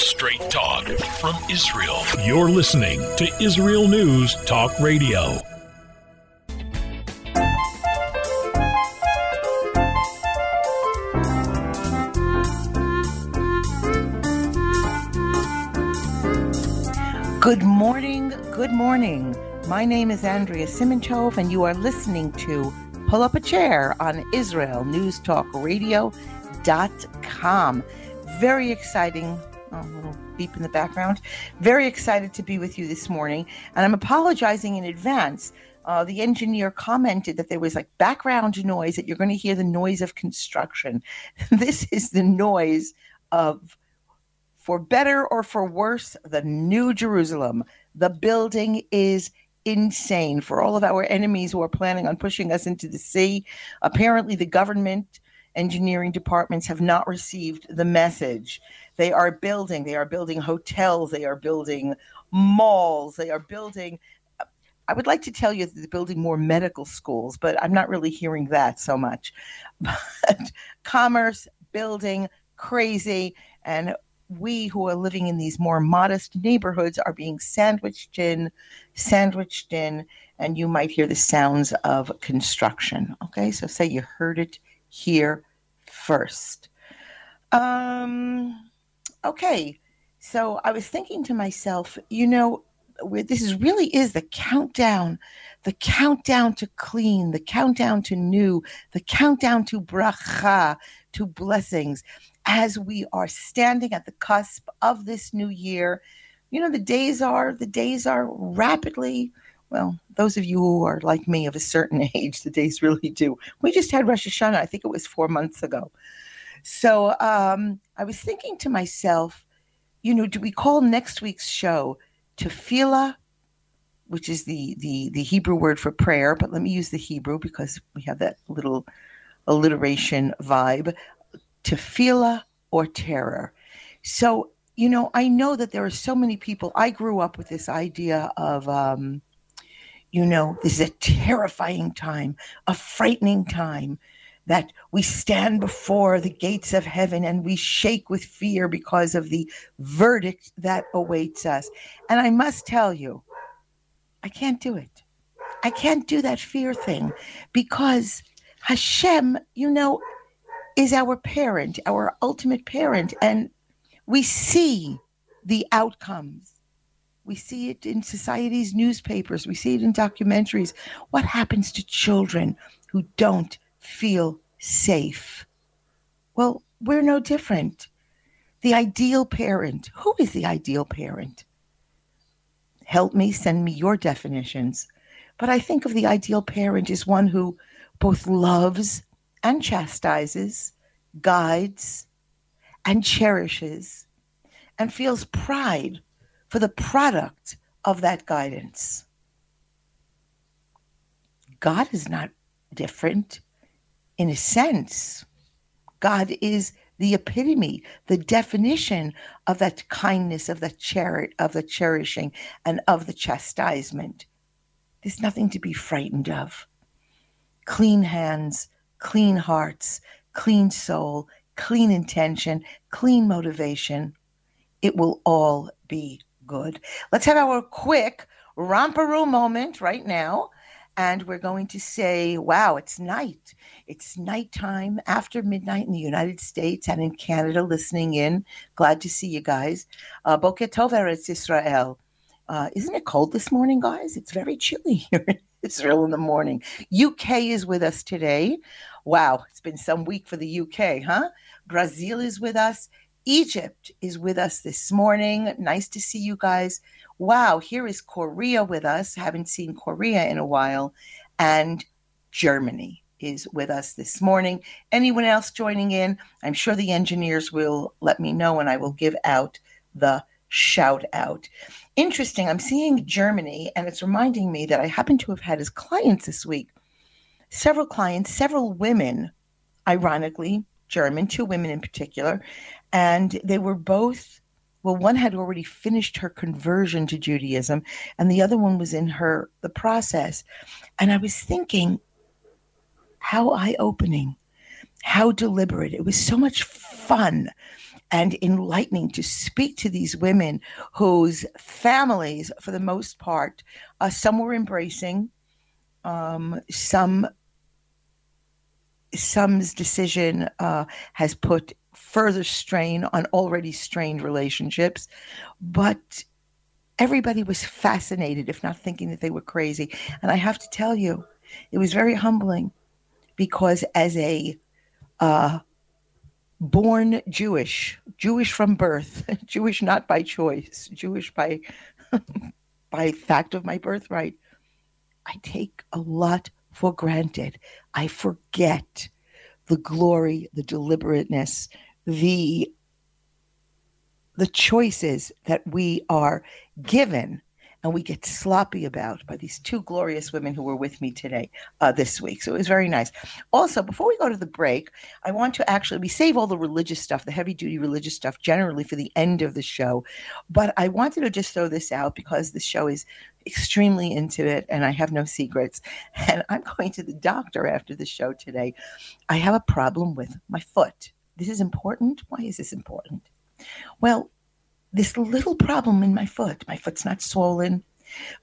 Straight talk from Israel. You're listening to Israel News Talk Radio. Good morning, good morning. My name is Andrea Simantov, and you are listening to Pull Up a Chair on Israel News Talk Radio.com. Very exciting. A little beep in the background. Very excited to be with you this morning. And I'm apologizing in advance. Uh, the engineer commented that there was like background noise, that you're going to hear the noise of construction. this is the noise of for better or for worse, the New Jerusalem. The building is insane for all of our enemies who are planning on pushing us into the sea. Apparently, the government engineering departments have not received the message. They are building, they are building hotels, they are building malls, they are building. I would like to tell you that they're building more medical schools, but I'm not really hearing that so much. But commerce, building, crazy, and we who are living in these more modest neighborhoods are being sandwiched in, sandwiched in, and you might hear the sounds of construction. Okay, so say you heard it here first. Um, okay, so I was thinking to myself, you know, this is really is the countdown, the countdown to clean, the countdown to new, the countdown to bracha, to blessings as we are standing at the cusp of this new year. You know, the days are the days are rapidly well, those of you who are like me of a certain age, the days really do. We just had Rosh Hashanah, I think it was four months ago. So um, I was thinking to myself, you know, do we call next week's show Tefillah, which is the, the, the Hebrew word for prayer, but let me use the Hebrew because we have that little alliteration vibe tefillah or terror. So, you know, I know that there are so many people. I grew up with this idea of, um, you know, this is a terrifying time, a frightening time that we stand before the gates of heaven and we shake with fear because of the verdict that awaits us. And I must tell you, I can't do it. I can't do that fear thing because Hashem, you know, is our parent, our ultimate parent, and we see the outcomes. We see it in society's newspapers, we see it in documentaries. What happens to children who don't feel safe? Well, we're no different. The ideal parent. Who is the ideal parent? Help me, send me your definitions. But I think of the ideal parent as one who both loves and chastises, guides, and cherishes, and feels pride for the product of that guidance. God is not different in a sense. God is the epitome, the definition of that kindness, of the cheri- of the cherishing, and of the chastisement. There's nothing to be frightened of. Clean hands, clean hearts, clean soul, clean intention, clean motivation. It will all be good. Let's have our quick romperoo moment right now. And we're going to say, wow, it's night. It's nighttime after midnight in the United States and in Canada listening in. Glad to see you guys. Uh, Boker Tov Israel. Uh, isn't it cold this morning, guys? It's very chilly here in Israel in the morning. UK is with us today. Wow, it's been some week for the UK, huh? Brazil is with us. Egypt is with us this morning. Nice to see you guys. Wow, here is Korea with us. Haven't seen Korea in a while. And Germany is with us this morning. Anyone else joining in? I'm sure the engineers will let me know and I will give out the shout out. Interesting, I'm seeing Germany and it's reminding me that I happen to have had as clients this week several clients, several women, ironically, German, two women in particular, and they were both well one had already finished her conversion to Judaism and the other one was in her the process. And I was thinking how eye-opening how deliberate. It was so much fun and enlightening to speak to these women whose families, for the most part, uh, some were embracing, um, some some's decision uh, has put further strain on already strained relationships, but everybody was fascinated, if not thinking that they were crazy. And I have to tell you, it was very humbling because as a uh, born Jewish, Jewish from birth, Jewish not by choice, Jewish by by fact of my birthright, I take a lot for granted. I forget the glory, the deliberateness, the the choices that we are given and we get sloppy about by these two glorious women who were with me today, uh, this week. So it was very nice. Also, before we go to the break, I want to actually, we save all the religious stuff, the heavy duty religious stuff generally for the end of the show. But I wanted to just throw this out because the show is extremely intimate and I have no secrets. And I'm going to the doctor after the show today. I have a problem with my foot. This is important. Why is this important? Well, this little problem in my foot. My foot's not swollen,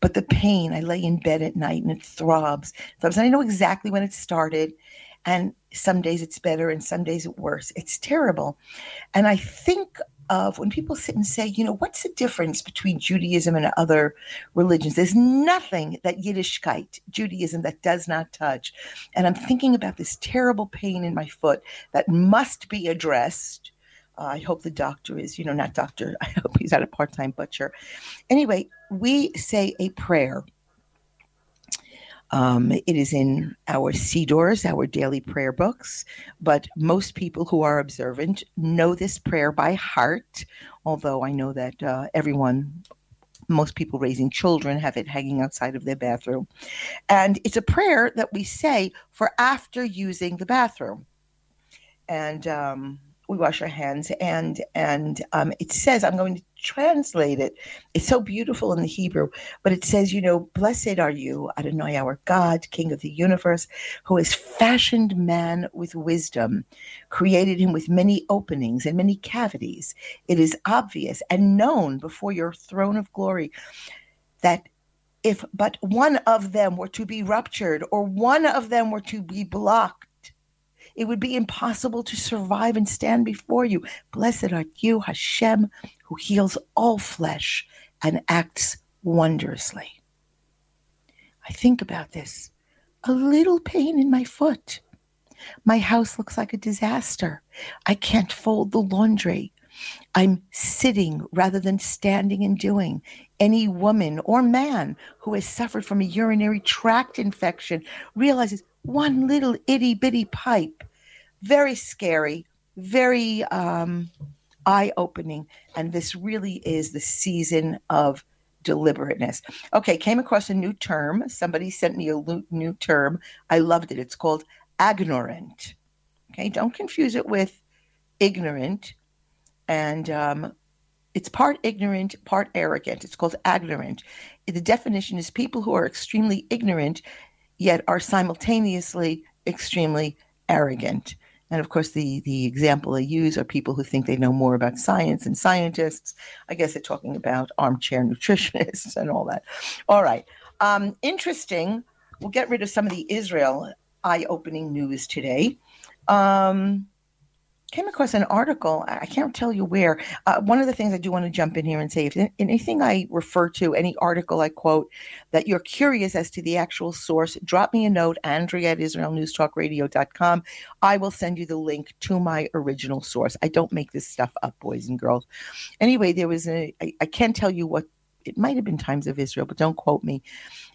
but the pain. I lay in bed at night and it throbs. throbs. And I know exactly when it started. And some days it's better and some days it's worse. It's terrible. And I think of when people sit and say, you know, what's the difference between Judaism and other religions? There's nothing that Yiddishkeit, Judaism, that does not touch. And I'm thinking about this terrible pain in my foot that must be addressed uh, I hope the doctor is, you know, not doctor. I hope he's not a part time butcher. Anyway, we say a prayer. Um, it is in our Siddurs, our daily prayer books, but most people who are observant know this prayer by heart, although I know that uh, everyone, most people raising children, have it hanging outside of their bathroom. And it's a prayer that we say for after using the bathroom. And um, we wash our hands and and um, it says i'm going to translate it. It's so beautiful in the hebrew but it says you know blessed are you adonai our god king of the universe who has fashioned man with wisdom created him with many openings and many cavities. It is obvious and known before your throne of glory that if but one of them were to be ruptured or one of them were to be blocked it would be impossible to survive and stand before you. Blessed art you, Hashem, who heals all flesh and acts wondrously. I think about this. A little pain in my foot. My house looks like a disaster. I can't fold the laundry. I'm sitting rather than standing and doing. Any woman or man who has suffered from a urinary tract infection realizes one little itty bitty pipe very scary, very um, eye opening. And this really is the season of deliberateness. Okay, came across a new term. Somebody sent me a new term. I loved it. It's called agnorant. Okay, don't confuse it with ignorant. And um, it's part ignorant, part arrogant. It's called agnorant. The definition is people who are extremely ignorant, yet are simultaneously extremely arrogant. And of course, the, the example they use are people who think they know more about science and scientists. I guess they're talking about armchair nutritionists and all that. All right. Um, interesting. We'll get rid of some of the Israel eye opening news today. Um, came across an article. I can't tell you where. Uh, one of the things I do want to jump in here and say if anything I refer to, any article I quote, that you're curious as to the actual source, drop me a note, Andrea at IsraelNewsTalkRadio.com. I will send you the link to my original source. I don't make this stuff up, boys and girls. Anyway, there was a, I, I can't tell you what, it might have been Times of Israel, but don't quote me.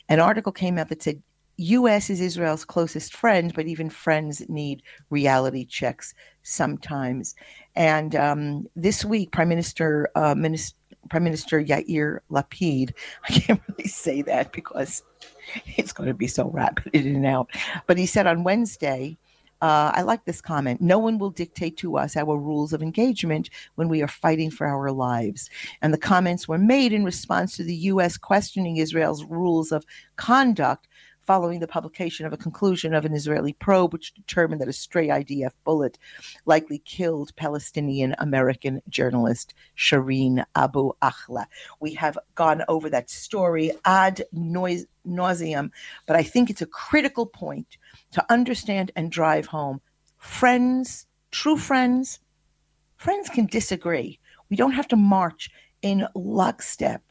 An article came out that said U.S. is Israel's closest friend, but even friends need reality checks sometimes. And um, this week, Prime Minister, uh, Minister Prime Minister Yair Lapid, I can't really say that because it's going to be so rapid in and out, but he said on Wednesday. Uh, I like this comment. No one will dictate to us our rules of engagement when we are fighting for our lives. And the comments were made in response to the U.S. questioning Israel's rules of conduct following the publication of a conclusion of an Israeli probe which determined that a stray IDF bullet likely killed Palestinian American journalist Shireen Abu Akleh. We have gone over that story ad nauseum, but I think it's a critical point to understand and drive home. Friends, true friends, friends can disagree. We don't have to march in lockstep.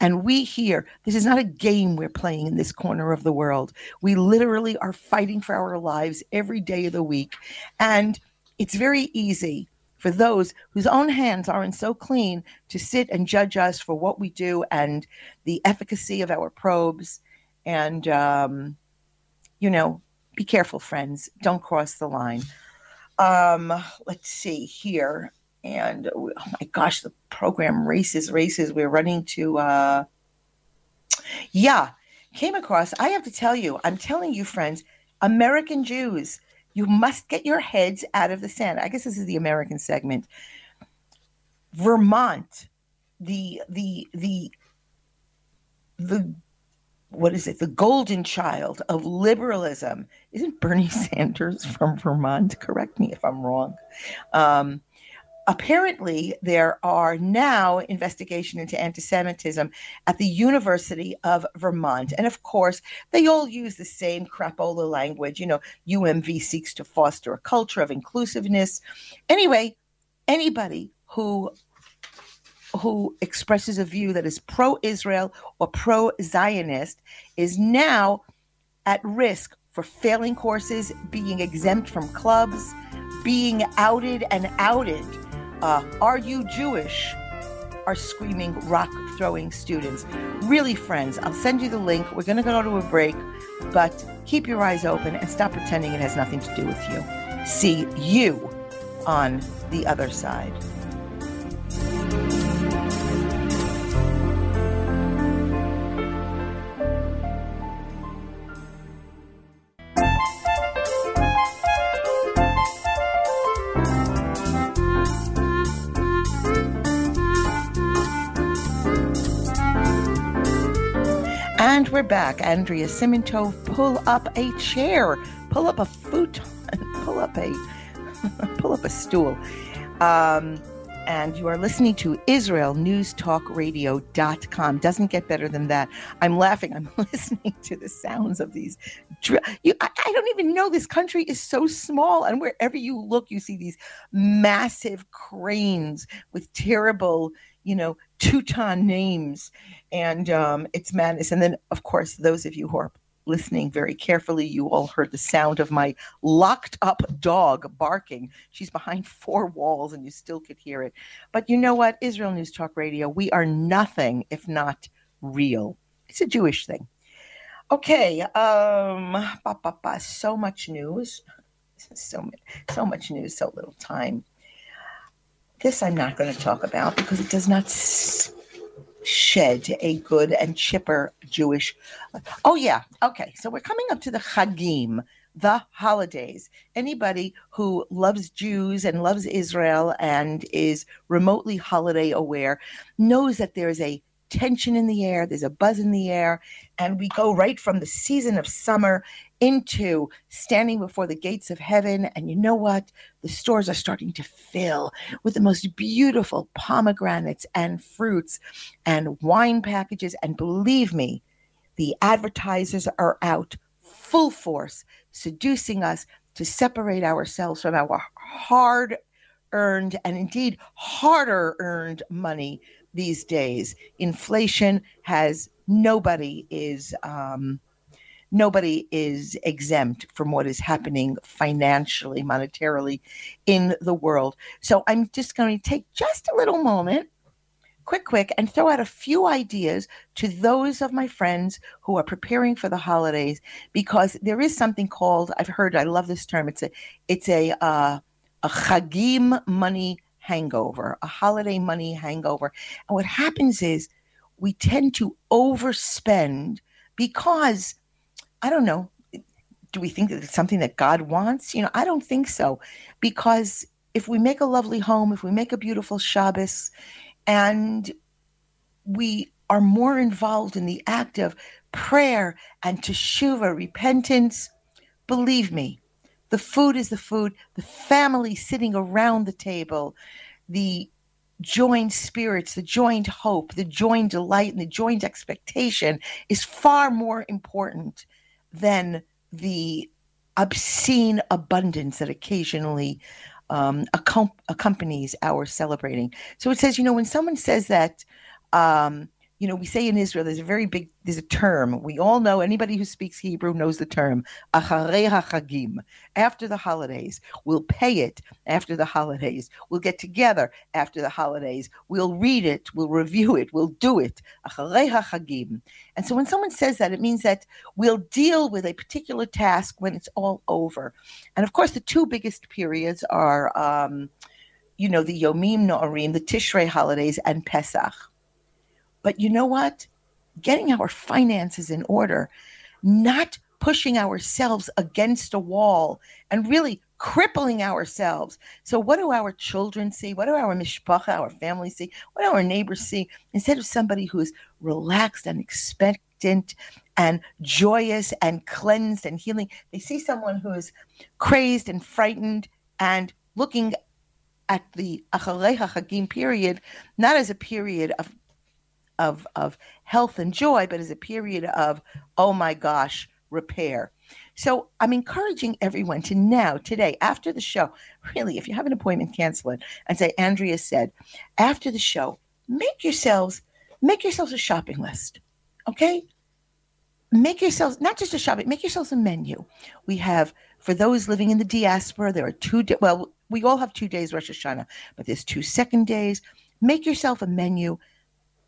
And we here, this is not a game we're playing in this corner of the world. We literally are fighting for our lives every day of the week. And it's very easy for those whose own hands aren't so clean to sit and judge us for what we do and the efficacy of our probes. And, um, you know, be careful, friends. Don't cross the line. Um, let's see here and oh my gosh, the program races, races. We're running to, uh, yeah, came across. I have to tell you, I'm telling you, friends, American Jews, you must get your heads out of the sand. I guess this is the American segment. Vermont, the the the the what is it? The golden child of liberalism. Isn't Bernie Sanders from Vermont? Correct me if I'm wrong. Um, apparently there are now investigation into anti-semitism at the university of vermont. And of course they all use the same crapola language. You know UVM seeks to foster a culture of inclusiveness. Anyway anybody who who expresses a view that is pro-israel or pro-zionist is now at risk for failing courses being exempt from clubs being outed and outed uh, Are You Jewish? are screaming rock throwing students. Really, friends, I'll send you the link. We're going to go to a break, but keep your eyes open and stop pretending it has nothing to do with you. See you on the other side. And we're back. Andrea Simantov, pull up a chair, pull up a futon, pull up a pull up a stool. Um, and you are listening to IsraelNewsTalkRadio.com. Doesn't get better than that. I'm laughing. I'm listening to the sounds of these. You, I, I don't even know this country is so small, and wherever you look, you see these massive cranes with terrible, you know, Teuton names and um, it's madness. And then, of course, those of you who are listening very carefully, you all heard the sound of my locked up dog barking. She's behind four walls, and you still could hear it. But you know what? Israel News Talk Radio, we are nothing if not real. It's a Jewish thing. Okay, um, bah, bah, bah, so much news, so so much news, so little time. This I'm not going to talk about because it does not shed a good and chipper Jewish. Oh, yeah. Okay. So we're coming up to the Chagim, the holidays. Anybody who loves Jews and loves Israel and is remotely holiday aware knows that there's a tension in the air, there's a buzz in the air, and we go right from the season of summer into standing before the gates of heaven. And you know what? The stores are starting to fill with the most beautiful pomegranates and fruits and wine packages. And believe me, the advertisers are out full force, seducing us to separate ourselves from our hard earned and indeed harder earned money these days. Inflation has nobody is um, nobody is exempt from what is happening financially, monetarily in the world. So I'm just going to take just a little moment, quick, quick, and throw out a few ideas to those of my friends who are preparing for the holidays, because there is something called I've heard I love this term. It's a it's a uh, a chagim money hangover, a holiday money hangover. And what happens is we tend to overspend because, I don't know, do we think that it's something that God wants? You know, I don't think so. Because if we make a lovely home, if we make a beautiful Shabbos, and we are more involved in the act of prayer and teshuva, repentance, believe me, the food is the food, the family sitting around the table, the joined spirits, the joined hope, the joined delight, and the joined expectation is far more important than the obscene abundance that occasionally um, accompanies our celebrating. So it says, you know, when someone says that, um, you know, we say in Israel, there's a very big, there's a term. We all know, anybody who speaks Hebrew knows the term, after the holidays. We'll pay it after the holidays. We'll get together after the holidays. We'll read it. We'll review it. We'll do it. And so when someone says that, it means that we'll deal with a particular task when it's all over. And of course, the two biggest periods are, um, you know, the Yomim Noraim, the Tishrei holidays, and Pesach but you know what? Getting our finances in order, not pushing ourselves against a wall and really crippling ourselves. So, what do our children see? What do our mishpacha, our family see? What do our neighbors see? Instead of somebody who is relaxed and expectant and joyous and cleansed and healing, they see someone who is crazed and frightened and looking at the Acharei Hagim period not as a period of of, of health and joy, but as a period of, oh my gosh, repair. So I'm encouraging everyone to now, today, after the show, really, if you have an appointment, cancel it and say, Andrea said, after the show, make yourselves, make yourselves a shopping list. Okay? Make yourselves not just a shopping, make yourselves a menu. We have for those living in the diaspora, there are two well, we all have two days Rosh Hashanah, but there's two second days. Make yourself a menu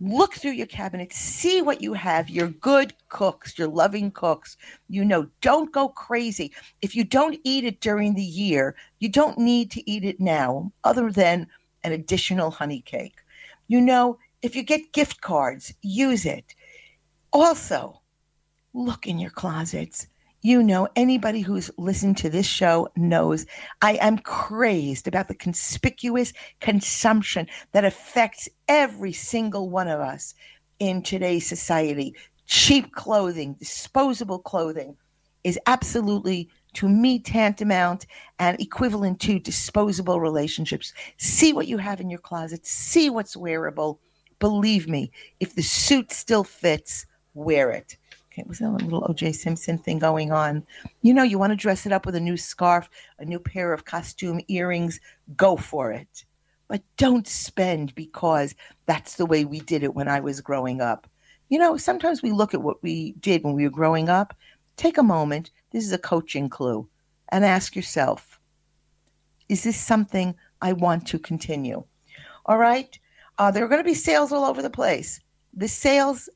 look through your cabinet, see what you have. You're good cooks, you're loving cooks. You know, don't go crazy. If you don't eat it during the year, you don't need to eat it now, other than an additional honey cake. You know, if you get gift cards, use it. Also, look in your closets you know, anybody who's listened to this show knows I am crazed about the conspicuous consumption that affects every single one of us in today's society. Cheap clothing, disposable clothing is absolutely, to me, tantamount and equivalent to disposable relationships. See what you have in your closet, see what's wearable. Believe me, if the suit still fits, wear it. Okay, was there a little OJ Simpson thing going on? You know, you want to dress it up with a new scarf, a new pair of costume earrings, go for it. But don't spend because that's the way we did it when I was growing up. You know, sometimes we look at what we did when we were growing up. Take a moment. This is a coaching clue. And ask yourself, is this something I want to continue? All right. Uh, there are going to be sales all over the place. The sales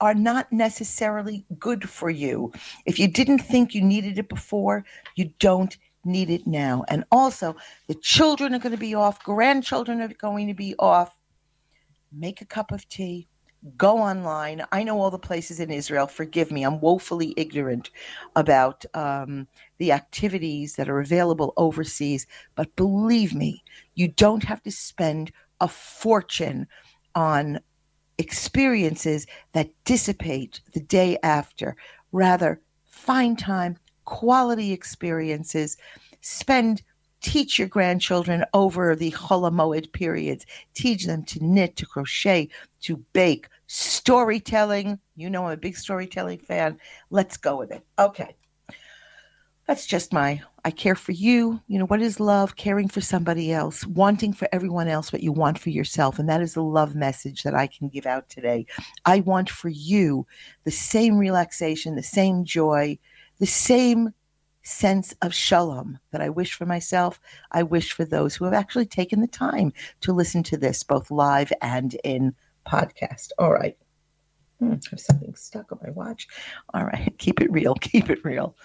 are not necessarily good for you. If you didn't think you needed it before, you don't need it now. And also, the children are going to be off, grandchildren are going to be off. Make a cup of tea, go online. I know all the places in Israel. Forgive me, I'm woefully ignorant about um, the activities that are available overseas. But believe me, you don't have to spend a fortune on experiences that dissipate the day after. Rather, find time, quality experiences, spend teach your grandchildren over the Chol Hamoed periods. Teach them to knit, to crochet, to bake, storytelling. You know, I'm a big storytelling fan. Let's go with it. Okay that's just my I care for you. You know, what is love? Caring for somebody else, wanting for everyone else what you want for yourself. And that is the love message that I can give out today. I want for you the same relaxation, the same joy, the same sense of shalom that I wish for myself. I wish for those who have actually taken the time to listen to this, both live and in podcast. All right. Hmm, I have something stuck on my watch. All right. Keep it real. Keep it real.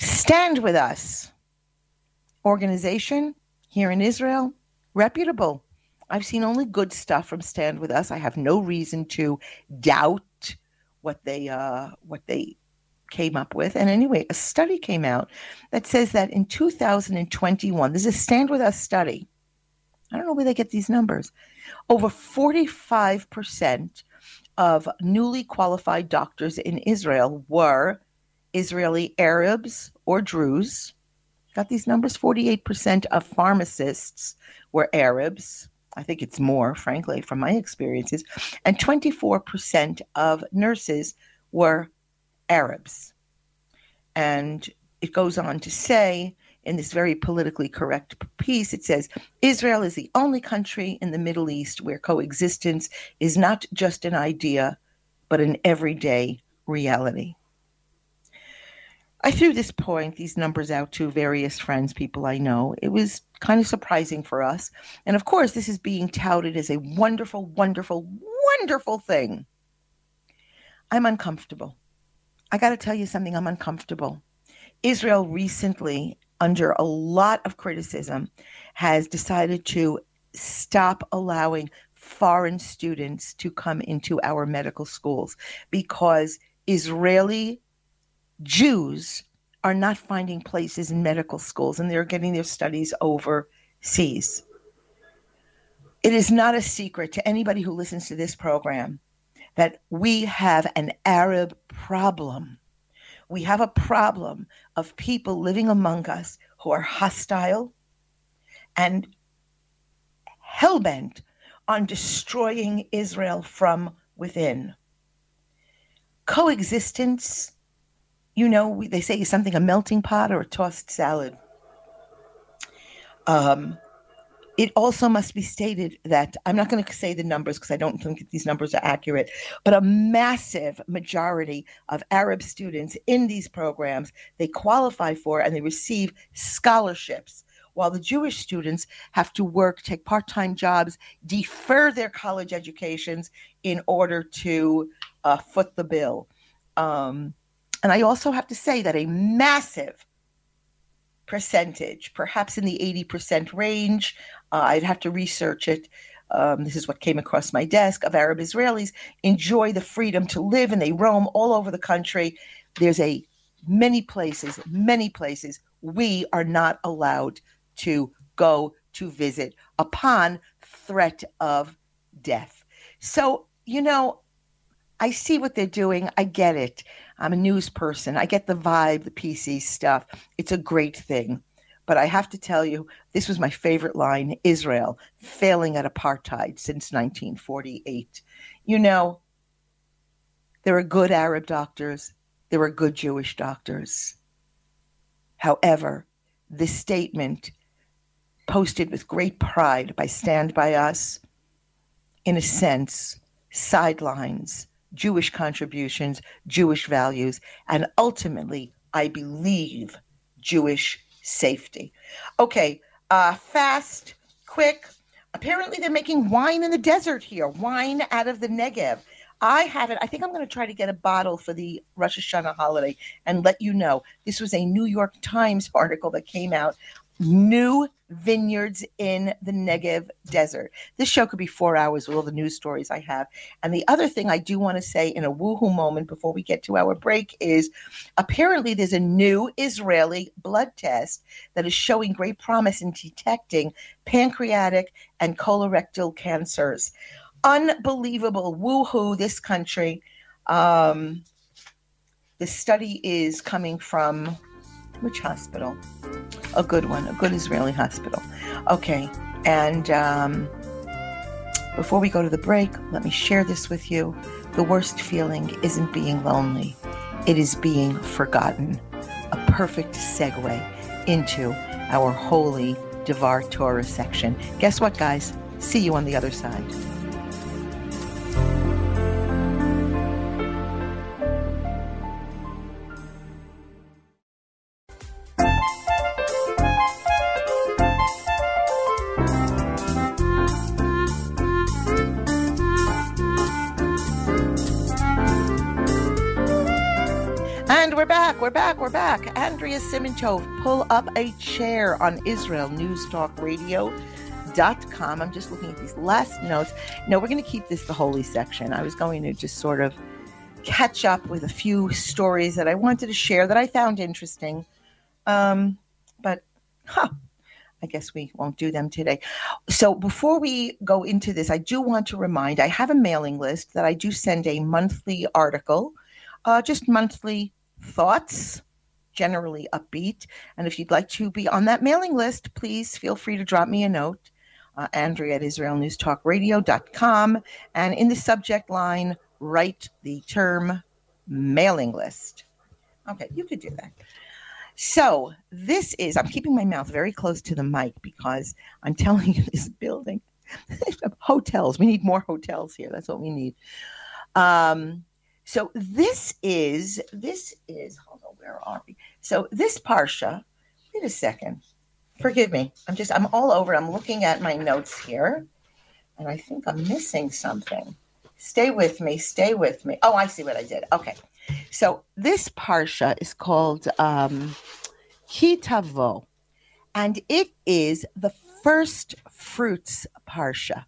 Stand with us. Organization here in Israel, reputable. I've seen only good stuff from Stand with Us. I have no reason to doubt what they uh, what they came up with. And anyway, a study came out that says that in 2021, this is a Stand with Us study. I don't know where they get these numbers. Over 45% of newly qualified doctors in Israel were Israeli Arabs or Druze. Got these numbers 48% of pharmacists were Arabs. I think it's more, frankly, from my experiences. And 24% of nurses were Arabs. And it goes on to say in this very politically correct piece, it says Israel is the only country in the Middle East where coexistence is not just an idea, but an everyday reality. I threw this point, these numbers out to various friends, people I know. It was kind of surprising for us. And of course, this is being touted as a wonderful, wonderful, wonderful thing. I'm uncomfortable. I got to tell you something, I'm uncomfortable. Israel recently, under a lot of criticism, has decided to stop allowing foreign students to come into our medical schools because Israeli Jews are not finding places in medical schools and they're getting their studies overseas. It is not a secret to anybody who listens to this program that we have an Arab problem. We have a problem of people living among us who are hostile and hellbent on destroying Israel from within. Coexistence you know, they say something a melting pot or a tossed salad. Um, it also must be stated that I'm not going to say the numbers because I don't think these numbers are accurate, but a massive majority of Arab students in these programs they qualify for and they receive scholarships, while the Jewish students have to work, take part-time jobs, defer their college educations in order to uh, foot the bill. Um, and I also have to say that a massive percentage, perhaps in the 80% range, uh, I'd have to research it. Um, this is what came across my desk of Arab Israelis enjoy the freedom to live and they roam all over the country. There's a many places, many places we are not allowed to go to visit upon threat of death. So, you know, I see what they're doing. I get it. I'm a news person. I get the vibe, the PC stuff. It's a great thing. But I have to tell you, this was my favorite line Israel failing at apartheid since 1948. You know, there are good Arab doctors, there are good Jewish doctors. However, this statement, posted with great pride by Stand By Us, in a sense, sidelines Jewish contributions, Jewish values, and ultimately, I believe, Jewish safety. Okay, uh, fast, quick. Apparently, they're making wine in the desert here, wine out of the Negev. I have it. I think I'm going to try to get a bottle for the Rosh Hashanah holiday and let you know. This was a New York Times article that came out new vineyards in the Negev desert. This show could be four hours with all the news stories I have. And the other thing I do want to say in a woohoo moment before we get to our break is apparently there's a new Israeli blood test that is showing great promise in detecting pancreatic and colorectal cancers. Unbelievable. Woohoo, this country. Um, the study is coming from which hospital? A good one, a good Israeli hospital. Okay, and um, before we go to the break, let me share this with you. The worst feeling isn't being lonely, it is being forgotten. A perfect segue into our holy Devar Torah section. Guess what, guys? See you on the other side. We're back, we're back. We're back. Andrea Simantov, pull up a chair on Israel News Talk Radio. Dot com. I'm just looking at these last notes. No, we're going to keep this the holy section. I was going to just sort of catch up with a few stories that I wanted to share that I found interesting. Um, but, huh, I guess we won't do them today. So before we go into this, I do want to remind I have a mailing list that I do send a monthly article, uh, just monthly thoughts, generally upbeat. And if you'd like to be on that mailing list, please feel free to drop me a note, uh, Andrea at IsraelNewsTalkRadio.com. And in the subject line, write the term mailing list. Okay, you could do that. So this is, I'm keeping my mouth very close to the mic because I'm telling you, this building, hotels, we need more hotels here. That's what we need. Um, so this is, this is, hold on, where are we? So this Parsha, wait a second. Forgive me. I'm just, I'm all over. I'm looking at my notes here and I think I'm missing something. Stay with me. Stay with me. Oh, I see what I did. Okay. So this parsha is called um, Ki Tavo, and it is the first fruits parsha.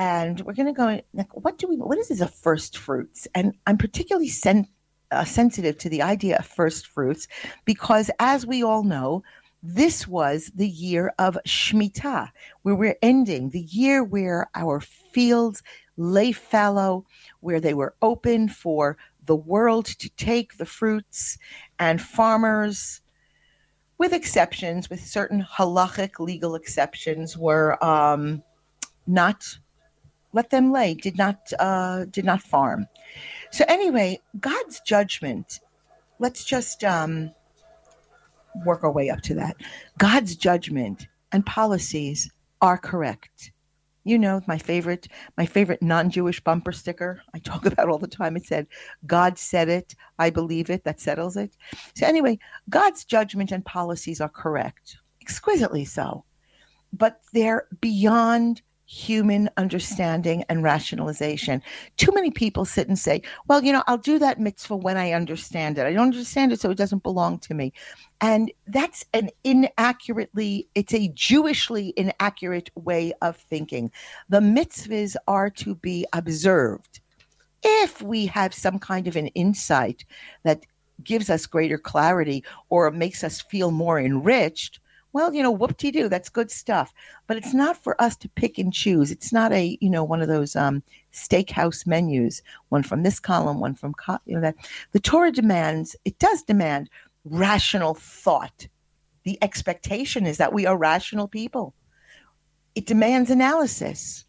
And we're going to go. Like, what do we? What is this? A first fruits? And I'm particularly sen- uh, sensitive to the idea of first fruits because, as we all know, this was the year of Shemitah, where we're ending the year where our fields lay fallow, where they were open for the world to take the fruits, and farmers, with exceptions, with certain halachic legal exceptions, were um, not let them lay, did not uh, did not farm. So anyway, God's judgment. Let's just um, work our way up to that. God's judgment and policies are correct you know my favorite my favorite non-jewish bumper sticker i talk about all the time it said god said it i believe it that settles it so anyway god's judgment and policies are correct exquisitely so but they're beyond human understanding and rationalization. Too many people sit and say, well, you know, I'll do that mitzvah when I understand it. I don't understand it, so it doesn't belong to me. And that's an inaccurately, it's a Jewishly inaccurate way of thinking. The mitzvahs are to be observed. If we have some kind of an insight that gives us greater clarity or makes us feel more enriched, well, you know, whoop de doo, that's good stuff. But it's not for us to pick and choose. It's not a, you know, one of those um, steakhouse menus, one from this column, one from, co- you know, that. The Torah demands, it does demand rational thought. The expectation is that we are rational people. It demands analysis.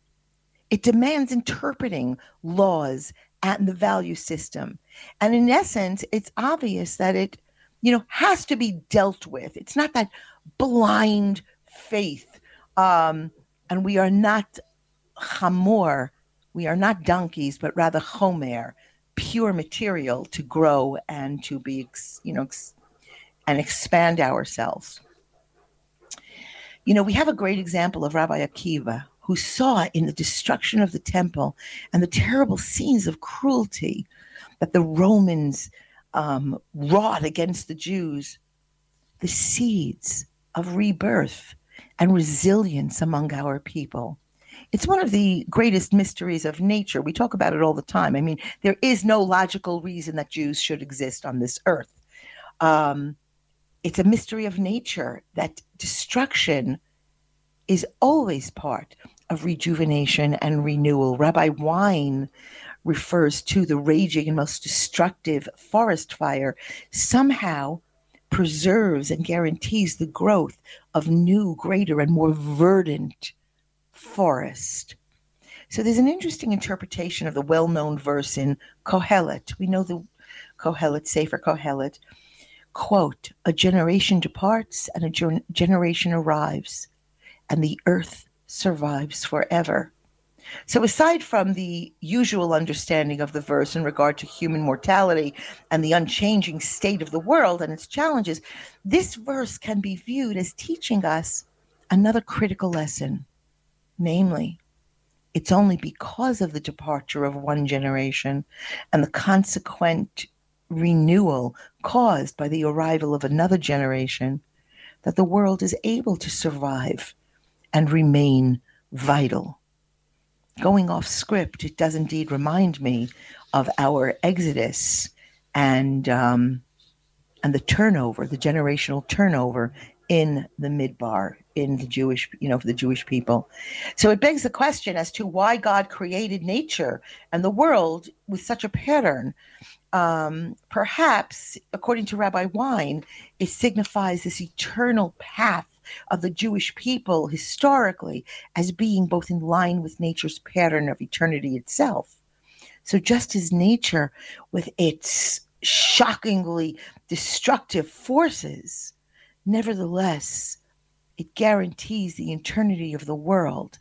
It demands interpreting laws and the value system. And in essence, it's obvious that it, you know, has to be dealt with. It's not that blind faith. Um, and we are not hamor, we are not donkeys, but rather homer, pure material to grow and to be, you know, and expand ourselves. You know, we have a great example of Rabbi Akiva, who saw in the destruction of the temple and the terrible scenes of cruelty that the Romans um, wrought against the Jews, the seeds of rebirth and resilience among our people. It's one of the greatest mysteries of nature. We talk about it all the time. I mean, there is no logical reason that Jews should exist on this earth. Um, it's a mystery of nature that destruction is always part of rejuvenation and renewal. Rabbi Wein refers to the raging and most destructive forest fire somehow preserves and guarantees the growth of new, greater, and more verdant forest. So there's an interesting interpretation of the well known verse in Kohelet. We know the Kohelet, Sefer Kohelet. Quote, a generation departs and a generation arrives, and the earth survives forever. So, aside from the usual understanding of the verse in regard to human mortality and the unchanging state of the world and its challenges, this verse can be viewed as teaching us another critical lesson. Namely, it's only because of the departure of one generation and the consequent renewal caused by the arrival of another generation that the world is able to survive and remain vital going off script, it does indeed remind me of our exodus and um, and the turnover, the generational turnover in the midbar in the Jewish, you know, for the Jewish people. So it begs the question as to why God created nature and the world with such a pattern. Um, perhaps, according to Rabbi Wein, it signifies this eternal path of the Jewish people historically as being both in line with nature's pattern of eternity itself. So, just as nature, with its shockingly destructive forces, nevertheless, it guarantees the eternity of the world.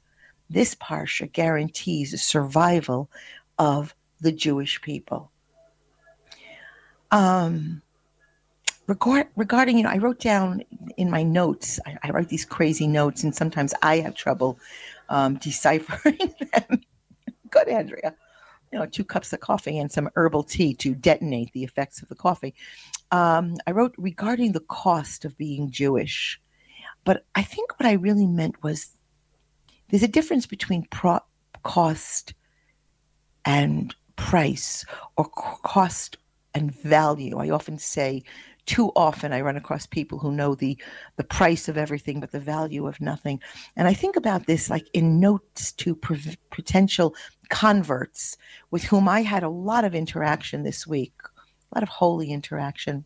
This parsha guarantees the survival of the Jewish people. Um, regard, regarding, you know, I wrote down in my notes, I, I, write these crazy notes, and sometimes I have trouble um, deciphering them. Good, Andrea. You know, two cups of coffee and some herbal tea to detonate the effects of the coffee. Um, I wrote regarding the cost of being Jewish. But I think what I really meant was there's a difference between pro- cost and price or cost and value. I often say too often I run across people who know the the price of everything but the value of nothing. And I think about this like in notes to pre- potential converts with whom I had a lot of interaction this week, a lot of holy interaction.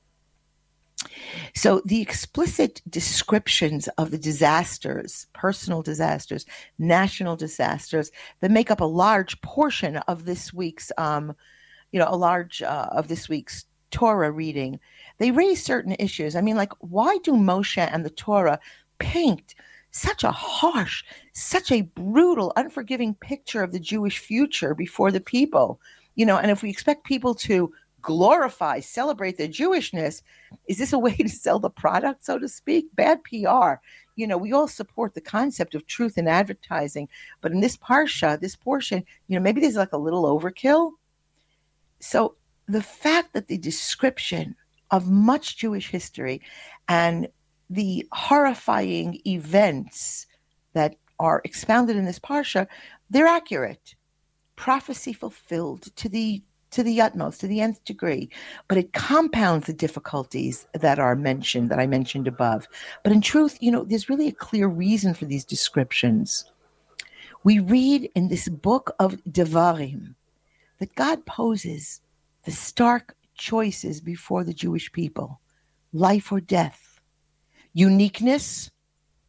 So the explicit descriptions of the disasters, personal disasters, national disasters, that make up a large portion of this week's, um, you know, a large uh, of this week's Torah reading, they raise certain issues. I mean, like, why do Moshe and the Torah paint such a harsh, such a brutal, unforgiving picture of the Jewish future before the people? You know, and if we expect people to glorify, celebrate their Jewishness, is this a way to sell the product, so to speak? Bad PR. You know, we all support the concept of truth in advertising, but in this parsha, this portion, you know, maybe there's like a little overkill. So the fact that the description of much Jewish history and the horrifying events that are expounded in this parsha, they're accurate. Prophecy fulfilled to the to the utmost, to the nth degree, but it compounds the difficulties that are mentioned, that I mentioned above. But in truth, you know, there's really a clear reason for these descriptions. We read in this book of Devarim that God poses the stark choices before the Jewish people life or death, uniqueness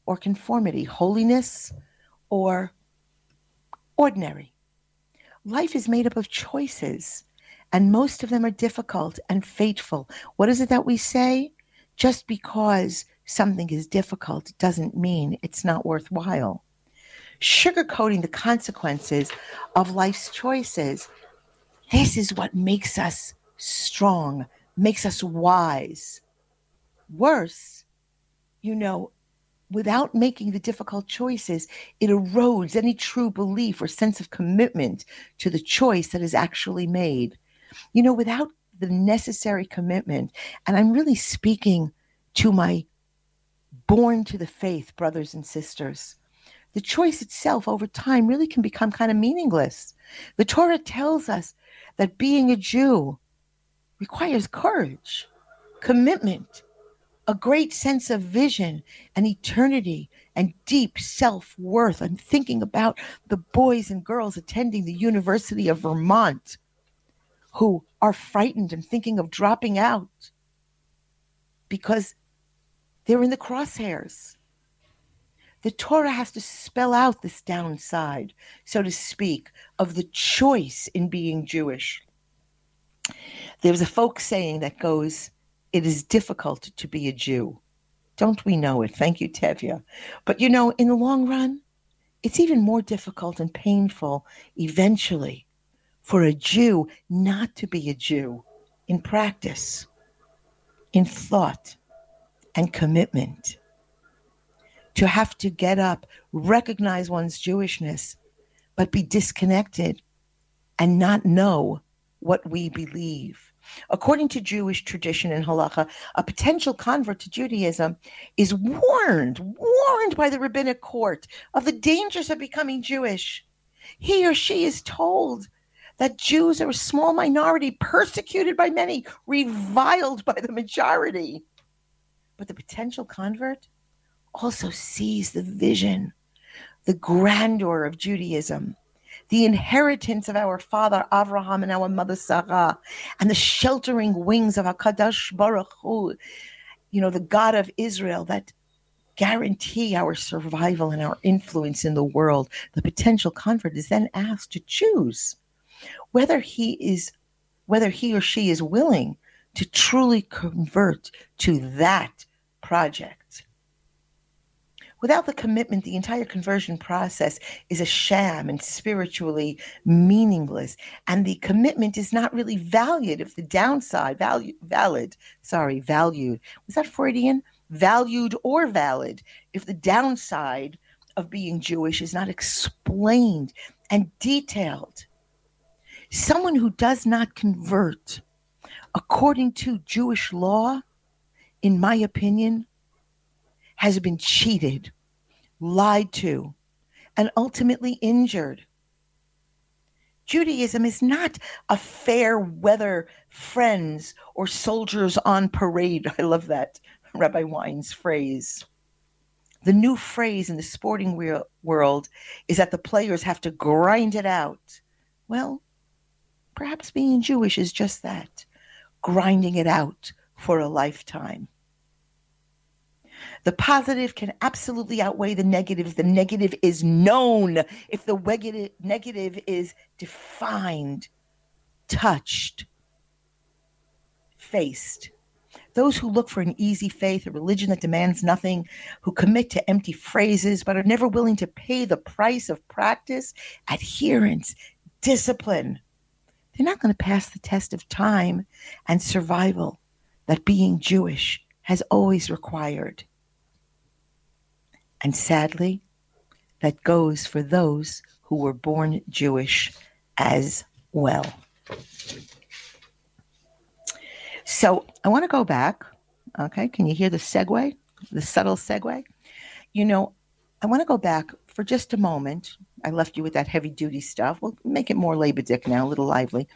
or conformity, holiness or ordinary. Life is made up of choices and most of them are difficult and fateful. What is it that we say? Just because something is difficult doesn't mean it's not worthwhile. Sugarcoating the consequences of life's choices. This is what makes us strong, makes us wise. Worse, you know, without making the difficult choices, it erodes any true belief or sense of commitment to the choice that is actually made you know, without the necessary commitment, and I'm really speaking to my born to the faith brothers and sisters, the choice itself over time really can become kind of meaningless. The Torah tells us that being a Jew requires courage, commitment, a great sense of vision and eternity and deep self worth. I'm thinking about the boys and girls attending the University of Vermont who are frightened and thinking of dropping out because they're in the crosshairs. The Torah has to spell out this downside, so to speak, of the choice in being Jewish. There's a folk saying that goes, It is difficult to be a Jew. Don't we know it? Thank you, Tevye. But you know, in the long run, it's even more difficult and painful eventually for a Jew not to be a Jew in practice, in thought, and commitment. To have to get up, recognize one's Jewishness, but be disconnected and not know what we believe. According to Jewish tradition and halacha, a potential convert to Judaism is warned, warned by the rabbinic court of the dangers of becoming Jewish. He or she is told that Jews are a small minority, persecuted by many, reviled by the majority. But the potential convert also sees the vision, the grandeur of Judaism, the inheritance of our father Abraham and our mother Sarah, and the sheltering wings of Hakadosh Baruch Hu, you know, the God of Israel that guarantee our survival and our influence in the world. The potential convert is then asked to choose whether he is whether he or she is willing to truly convert to that project. Without the commitment, the entire conversion process is a sham and spiritually meaningless. And the commitment is not really valued if the downside, value, valid, sorry, valued. Was that Freudian? Valued or valid if the downside of being Jewish is not explained and detailed. Someone who does not convert according to Jewish law, in my opinion, has been cheated, lied to, and ultimately injured. Judaism is not a fair weather friends or soldiers on parade. I love that Rabbi Wein's phrase. The new phrase in the sporting world is that the players have to grind it out. Well, perhaps being Jewish is just that grinding it out for a lifetime. The positive can absolutely outweigh the negative. The negative is known. If the negative is defined, touched, faced. Those who look for an easy faith, a religion that demands nothing, who commit to empty phrases but are never willing to pay the price of practice, adherence, discipline, they're not going to pass the test of time and survival that being Jewish has always required. And sadly, that goes for those who were born Jewish as well. So I want to go back. Okay, can you hear the segue, the subtle segue? You know, I want to go back for just a moment I left you with that heavy duty stuff. We'll make it more lebedik now, a little lively.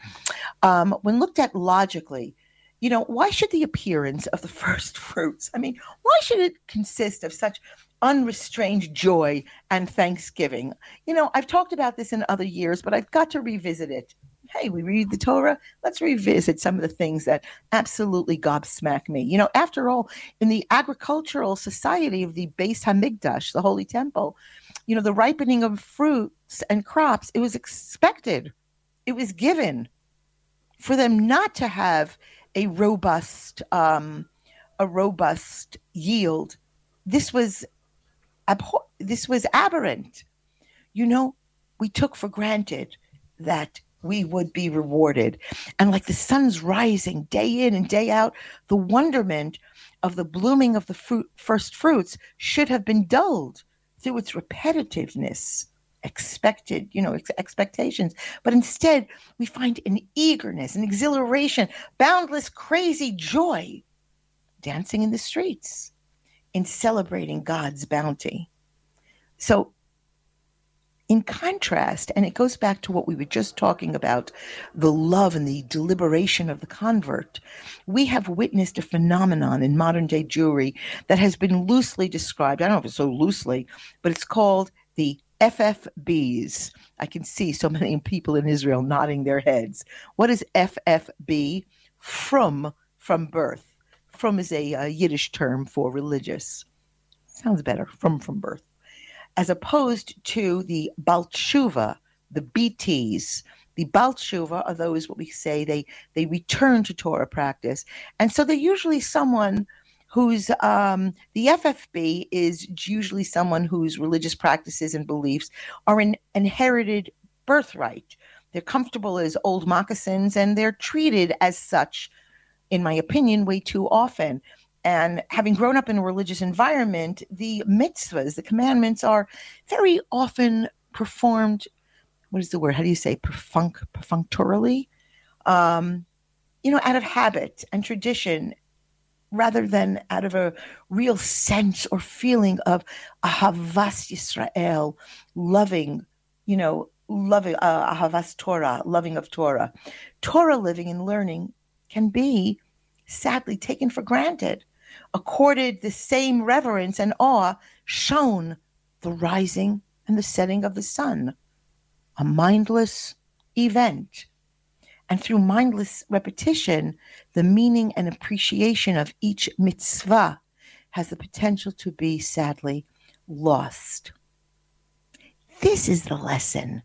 Um, when looked at logically, you know, why should the appearance of the first fruits, I mean, why should it consist of such unrestrained joy and thanksgiving? You know, I've talked about this in other years, but I've got to revisit it. Hey, we read the Torah. Let's revisit some of the things that absolutely gobsmack me. You know, after all, in the agricultural society of the Beis Hamikdash, the Holy Temple, you know, the ripening of fruits and crops, it was expected, it was given for them not to have a robust, um, a robust yield. This was abhor- this was aberrant. You know, we took for granted that we would be rewarded. And like the sun's rising day in and day out, the wonderment of the blooming of the fruit, first fruits should have been dulled through its repetitiveness expected you know ex- expectations but instead we find an eagerness an exhilaration boundless crazy joy dancing in the streets in celebrating god's bounty so in contrast, and it goes back to what we were just talking about the love and the deliberation of the convert, we have witnessed a phenomenon in modern day Jewry that has been loosely described. I don't know if it's so loosely, but it's called the FFBs. I can see so many people in Israel nodding their heads. What is FFB? Frum, from birth. Frum is a, a Yiddish term for religious. Sounds better, frum, from birth as opposed to the Baal Teshuva, the BTs. The Baal Teshuva are those what we say they they return to Torah practice, and so they're usually someone who's um, the FFB is usually someone whose religious practices and beliefs are an inherited birthright. They're comfortable as old moccasins, and they're treated as such, in my opinion, way too often. And having grown up in a religious environment, the mitzvahs, the commandments, are very often performed. What is the word? How do you say perfunc- perfunctorily? Um, you know, out of habit and tradition, rather than out of a real sense or feeling of ahavas Yisrael, loving, you know, loving uh, ahavas Torah, loving of Torah. Torah living and learning can be sadly taken for granted accorded the same reverence and awe shown the rising and the setting of the sun, a mindless event. And through mindless repetition, the meaning and appreciation of each mitzvah has the potential to be sadly lost. This is the lesson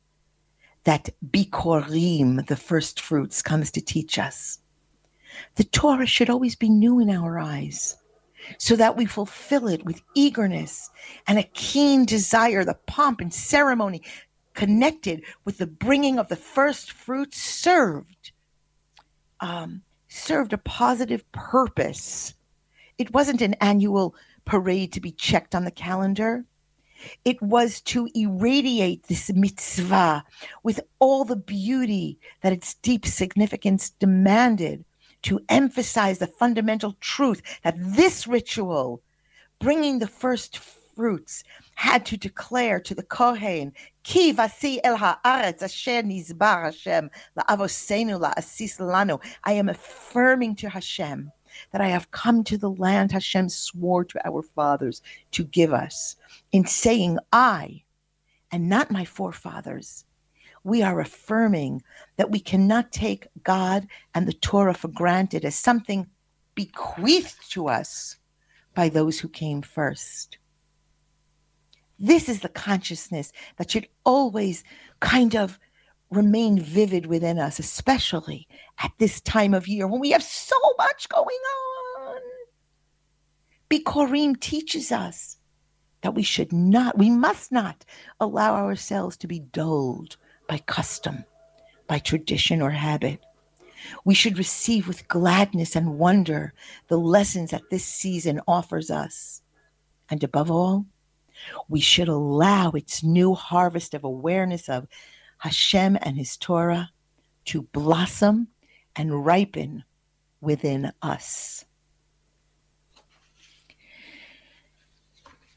that Bikorim, the first fruits, comes to teach us. The Torah should always be new in our eyes so that we fulfill it with eagerness and a keen desire, the pomp and ceremony connected with the bringing of the first fruits served um, served a positive purpose. It wasn't an annual parade to be checked on the calendar. It was to irradiate this mitzvah with all the beauty that its deep significance demanded to emphasize the fundamental truth that this ritual, bringing the first fruits, had to declare to the Kohen, Ki vasi el haaretz asher nizbar Hashem la'avosenu la'asis lanu. I am affirming to Hashem that I have come to the land Hashem swore to our fathers to give us. In saying I, and not my forefathers, we are affirming that we cannot take God and the Torah for granted as something bequeathed to us by those who came first. This is the consciousness that should always kind of remain vivid within us, especially at this time of year when we have so much going on. Bikorim teaches us that we should not, we must not allow ourselves to be dulled by custom, by tradition or habit. We should receive with gladness and wonder the lessons that this season offers us. And above all, we should allow its new harvest of awareness of Hashem and His Torah to blossom and ripen within us.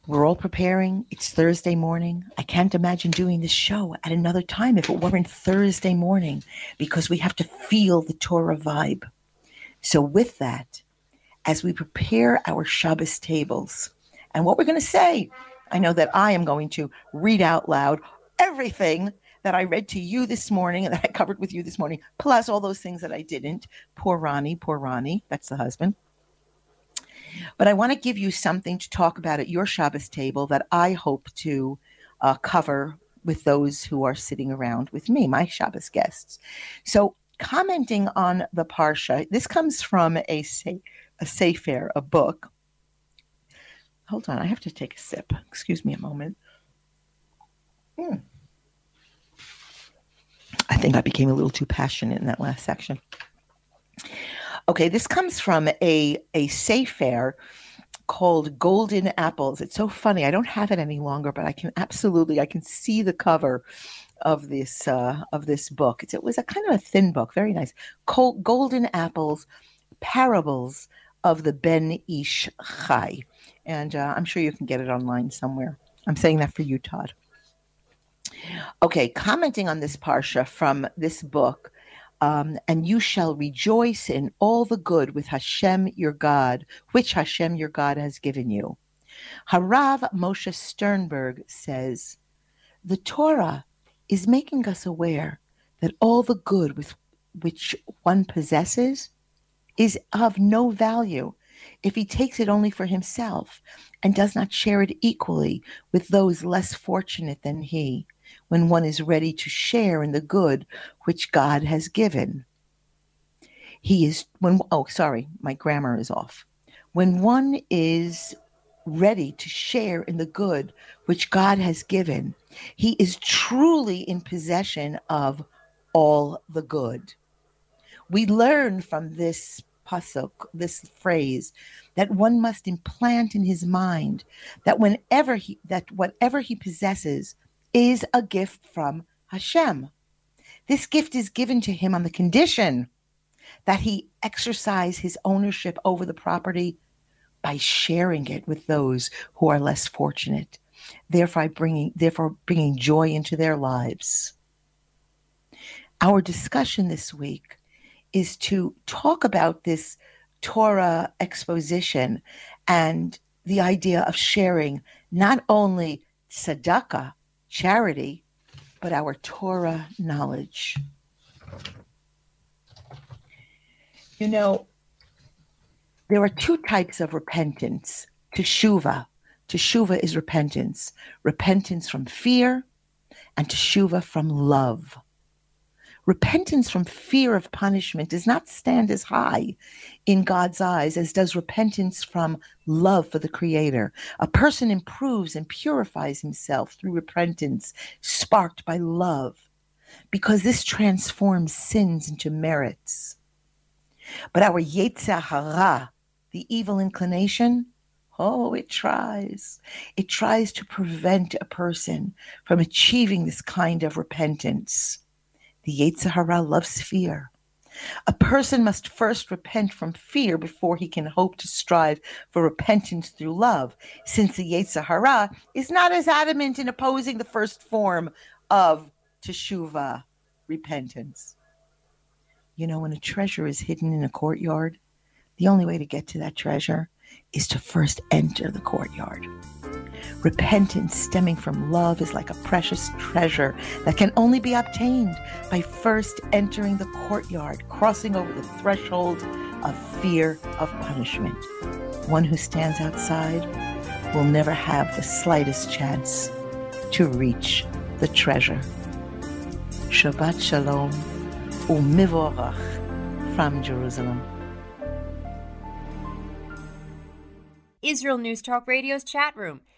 We're all preparing. It's Thursday morning. I can't imagine doing this show at another time if it weren't Thursday morning because we have to feel the Torah vibe. So, with that, as we prepare our Shabbos tables and what we're going to say, I know that I am going to read out loud everything that I read to you this morning and that I covered with you this morning, plus all those things that I didn't. Poor Ronnie, poor Ronnie. That's the husband. But I want to give you something to talk about at your Shabbos table that I hope to uh, cover with those who are sitting around with me, my Shabbos guests. So, commenting on the Parsha, this comes from a, a Sefer, a book. Hold on, I have to take a sip. Excuse me a moment. Hmm. I think I became a little too passionate in that last section. Okay, this comes from a a Sefer called Golden Apples. It's so funny. I don't have it any longer, but I can absolutely I can see the cover of this uh, of this book. It's, it was a kind of a thin book, very nice. Col- Golden Apples, Parables of the Ben Ish Chai, and uh, I'm sure you can get it online somewhere. I'm saying that for you, Todd. Okay, commenting on this parsha from this book, um, and you shall rejoice in all the good with Hashem your God, which Hashem your God has given you. Harav Moshe Sternberg says, The Torah is making us aware that all the good with which one possesses is of no value if he takes it only for himself and does not share it equally with those less fortunate than he when one is ready to share in the good which God has given. He is, when, oh, sorry, my grammar is off. When one is ready to share in the good which God has given, he is truly in possession of all the good. We learn from this pasuk, this phrase, that one must implant in his mind that whenever he that whatever he possesses is a gift from Hashem. This gift is given to him on the condition that he exercise his ownership over the property by sharing it with those who are less fortunate, therefore bringing, therefore bringing joy into their lives. Our discussion this week is to talk about this Torah exposition and the idea of sharing not only tzedakah, charity, but our Torah knowledge. You know, there are two types of repentance teshuva. Teshuva is repentance repentance from fear and teshuva from love. Repentance from fear of punishment does not stand as high in God's eyes as does repentance from love for the Creator. A person improves and purifies himself through repentance sparked by love because this transforms sins into merits. But our Yetzer Hara, the evil inclination, oh, it tries. It tries to prevent a person from achieving this kind of repentance. The Yetzer Hara loves fear. A person must first repent from fear before he can hope to strive for repentance through love, since the Yetzer Hara is not as adamant in opposing the first form of teshuva, repentance. You know, when a treasure is hidden in a courtyard, the only way to get to that treasure is to first enter the courtyard. Repentance stemming from love is like a precious treasure that can only be obtained by first entering the courtyard, crossing over the threshold of fear of punishment. One who stands outside will never have the slightest chance to reach the treasure. Shabbat Shalom u'mivorach from Jerusalem. Israel News Talk Radio's chat room.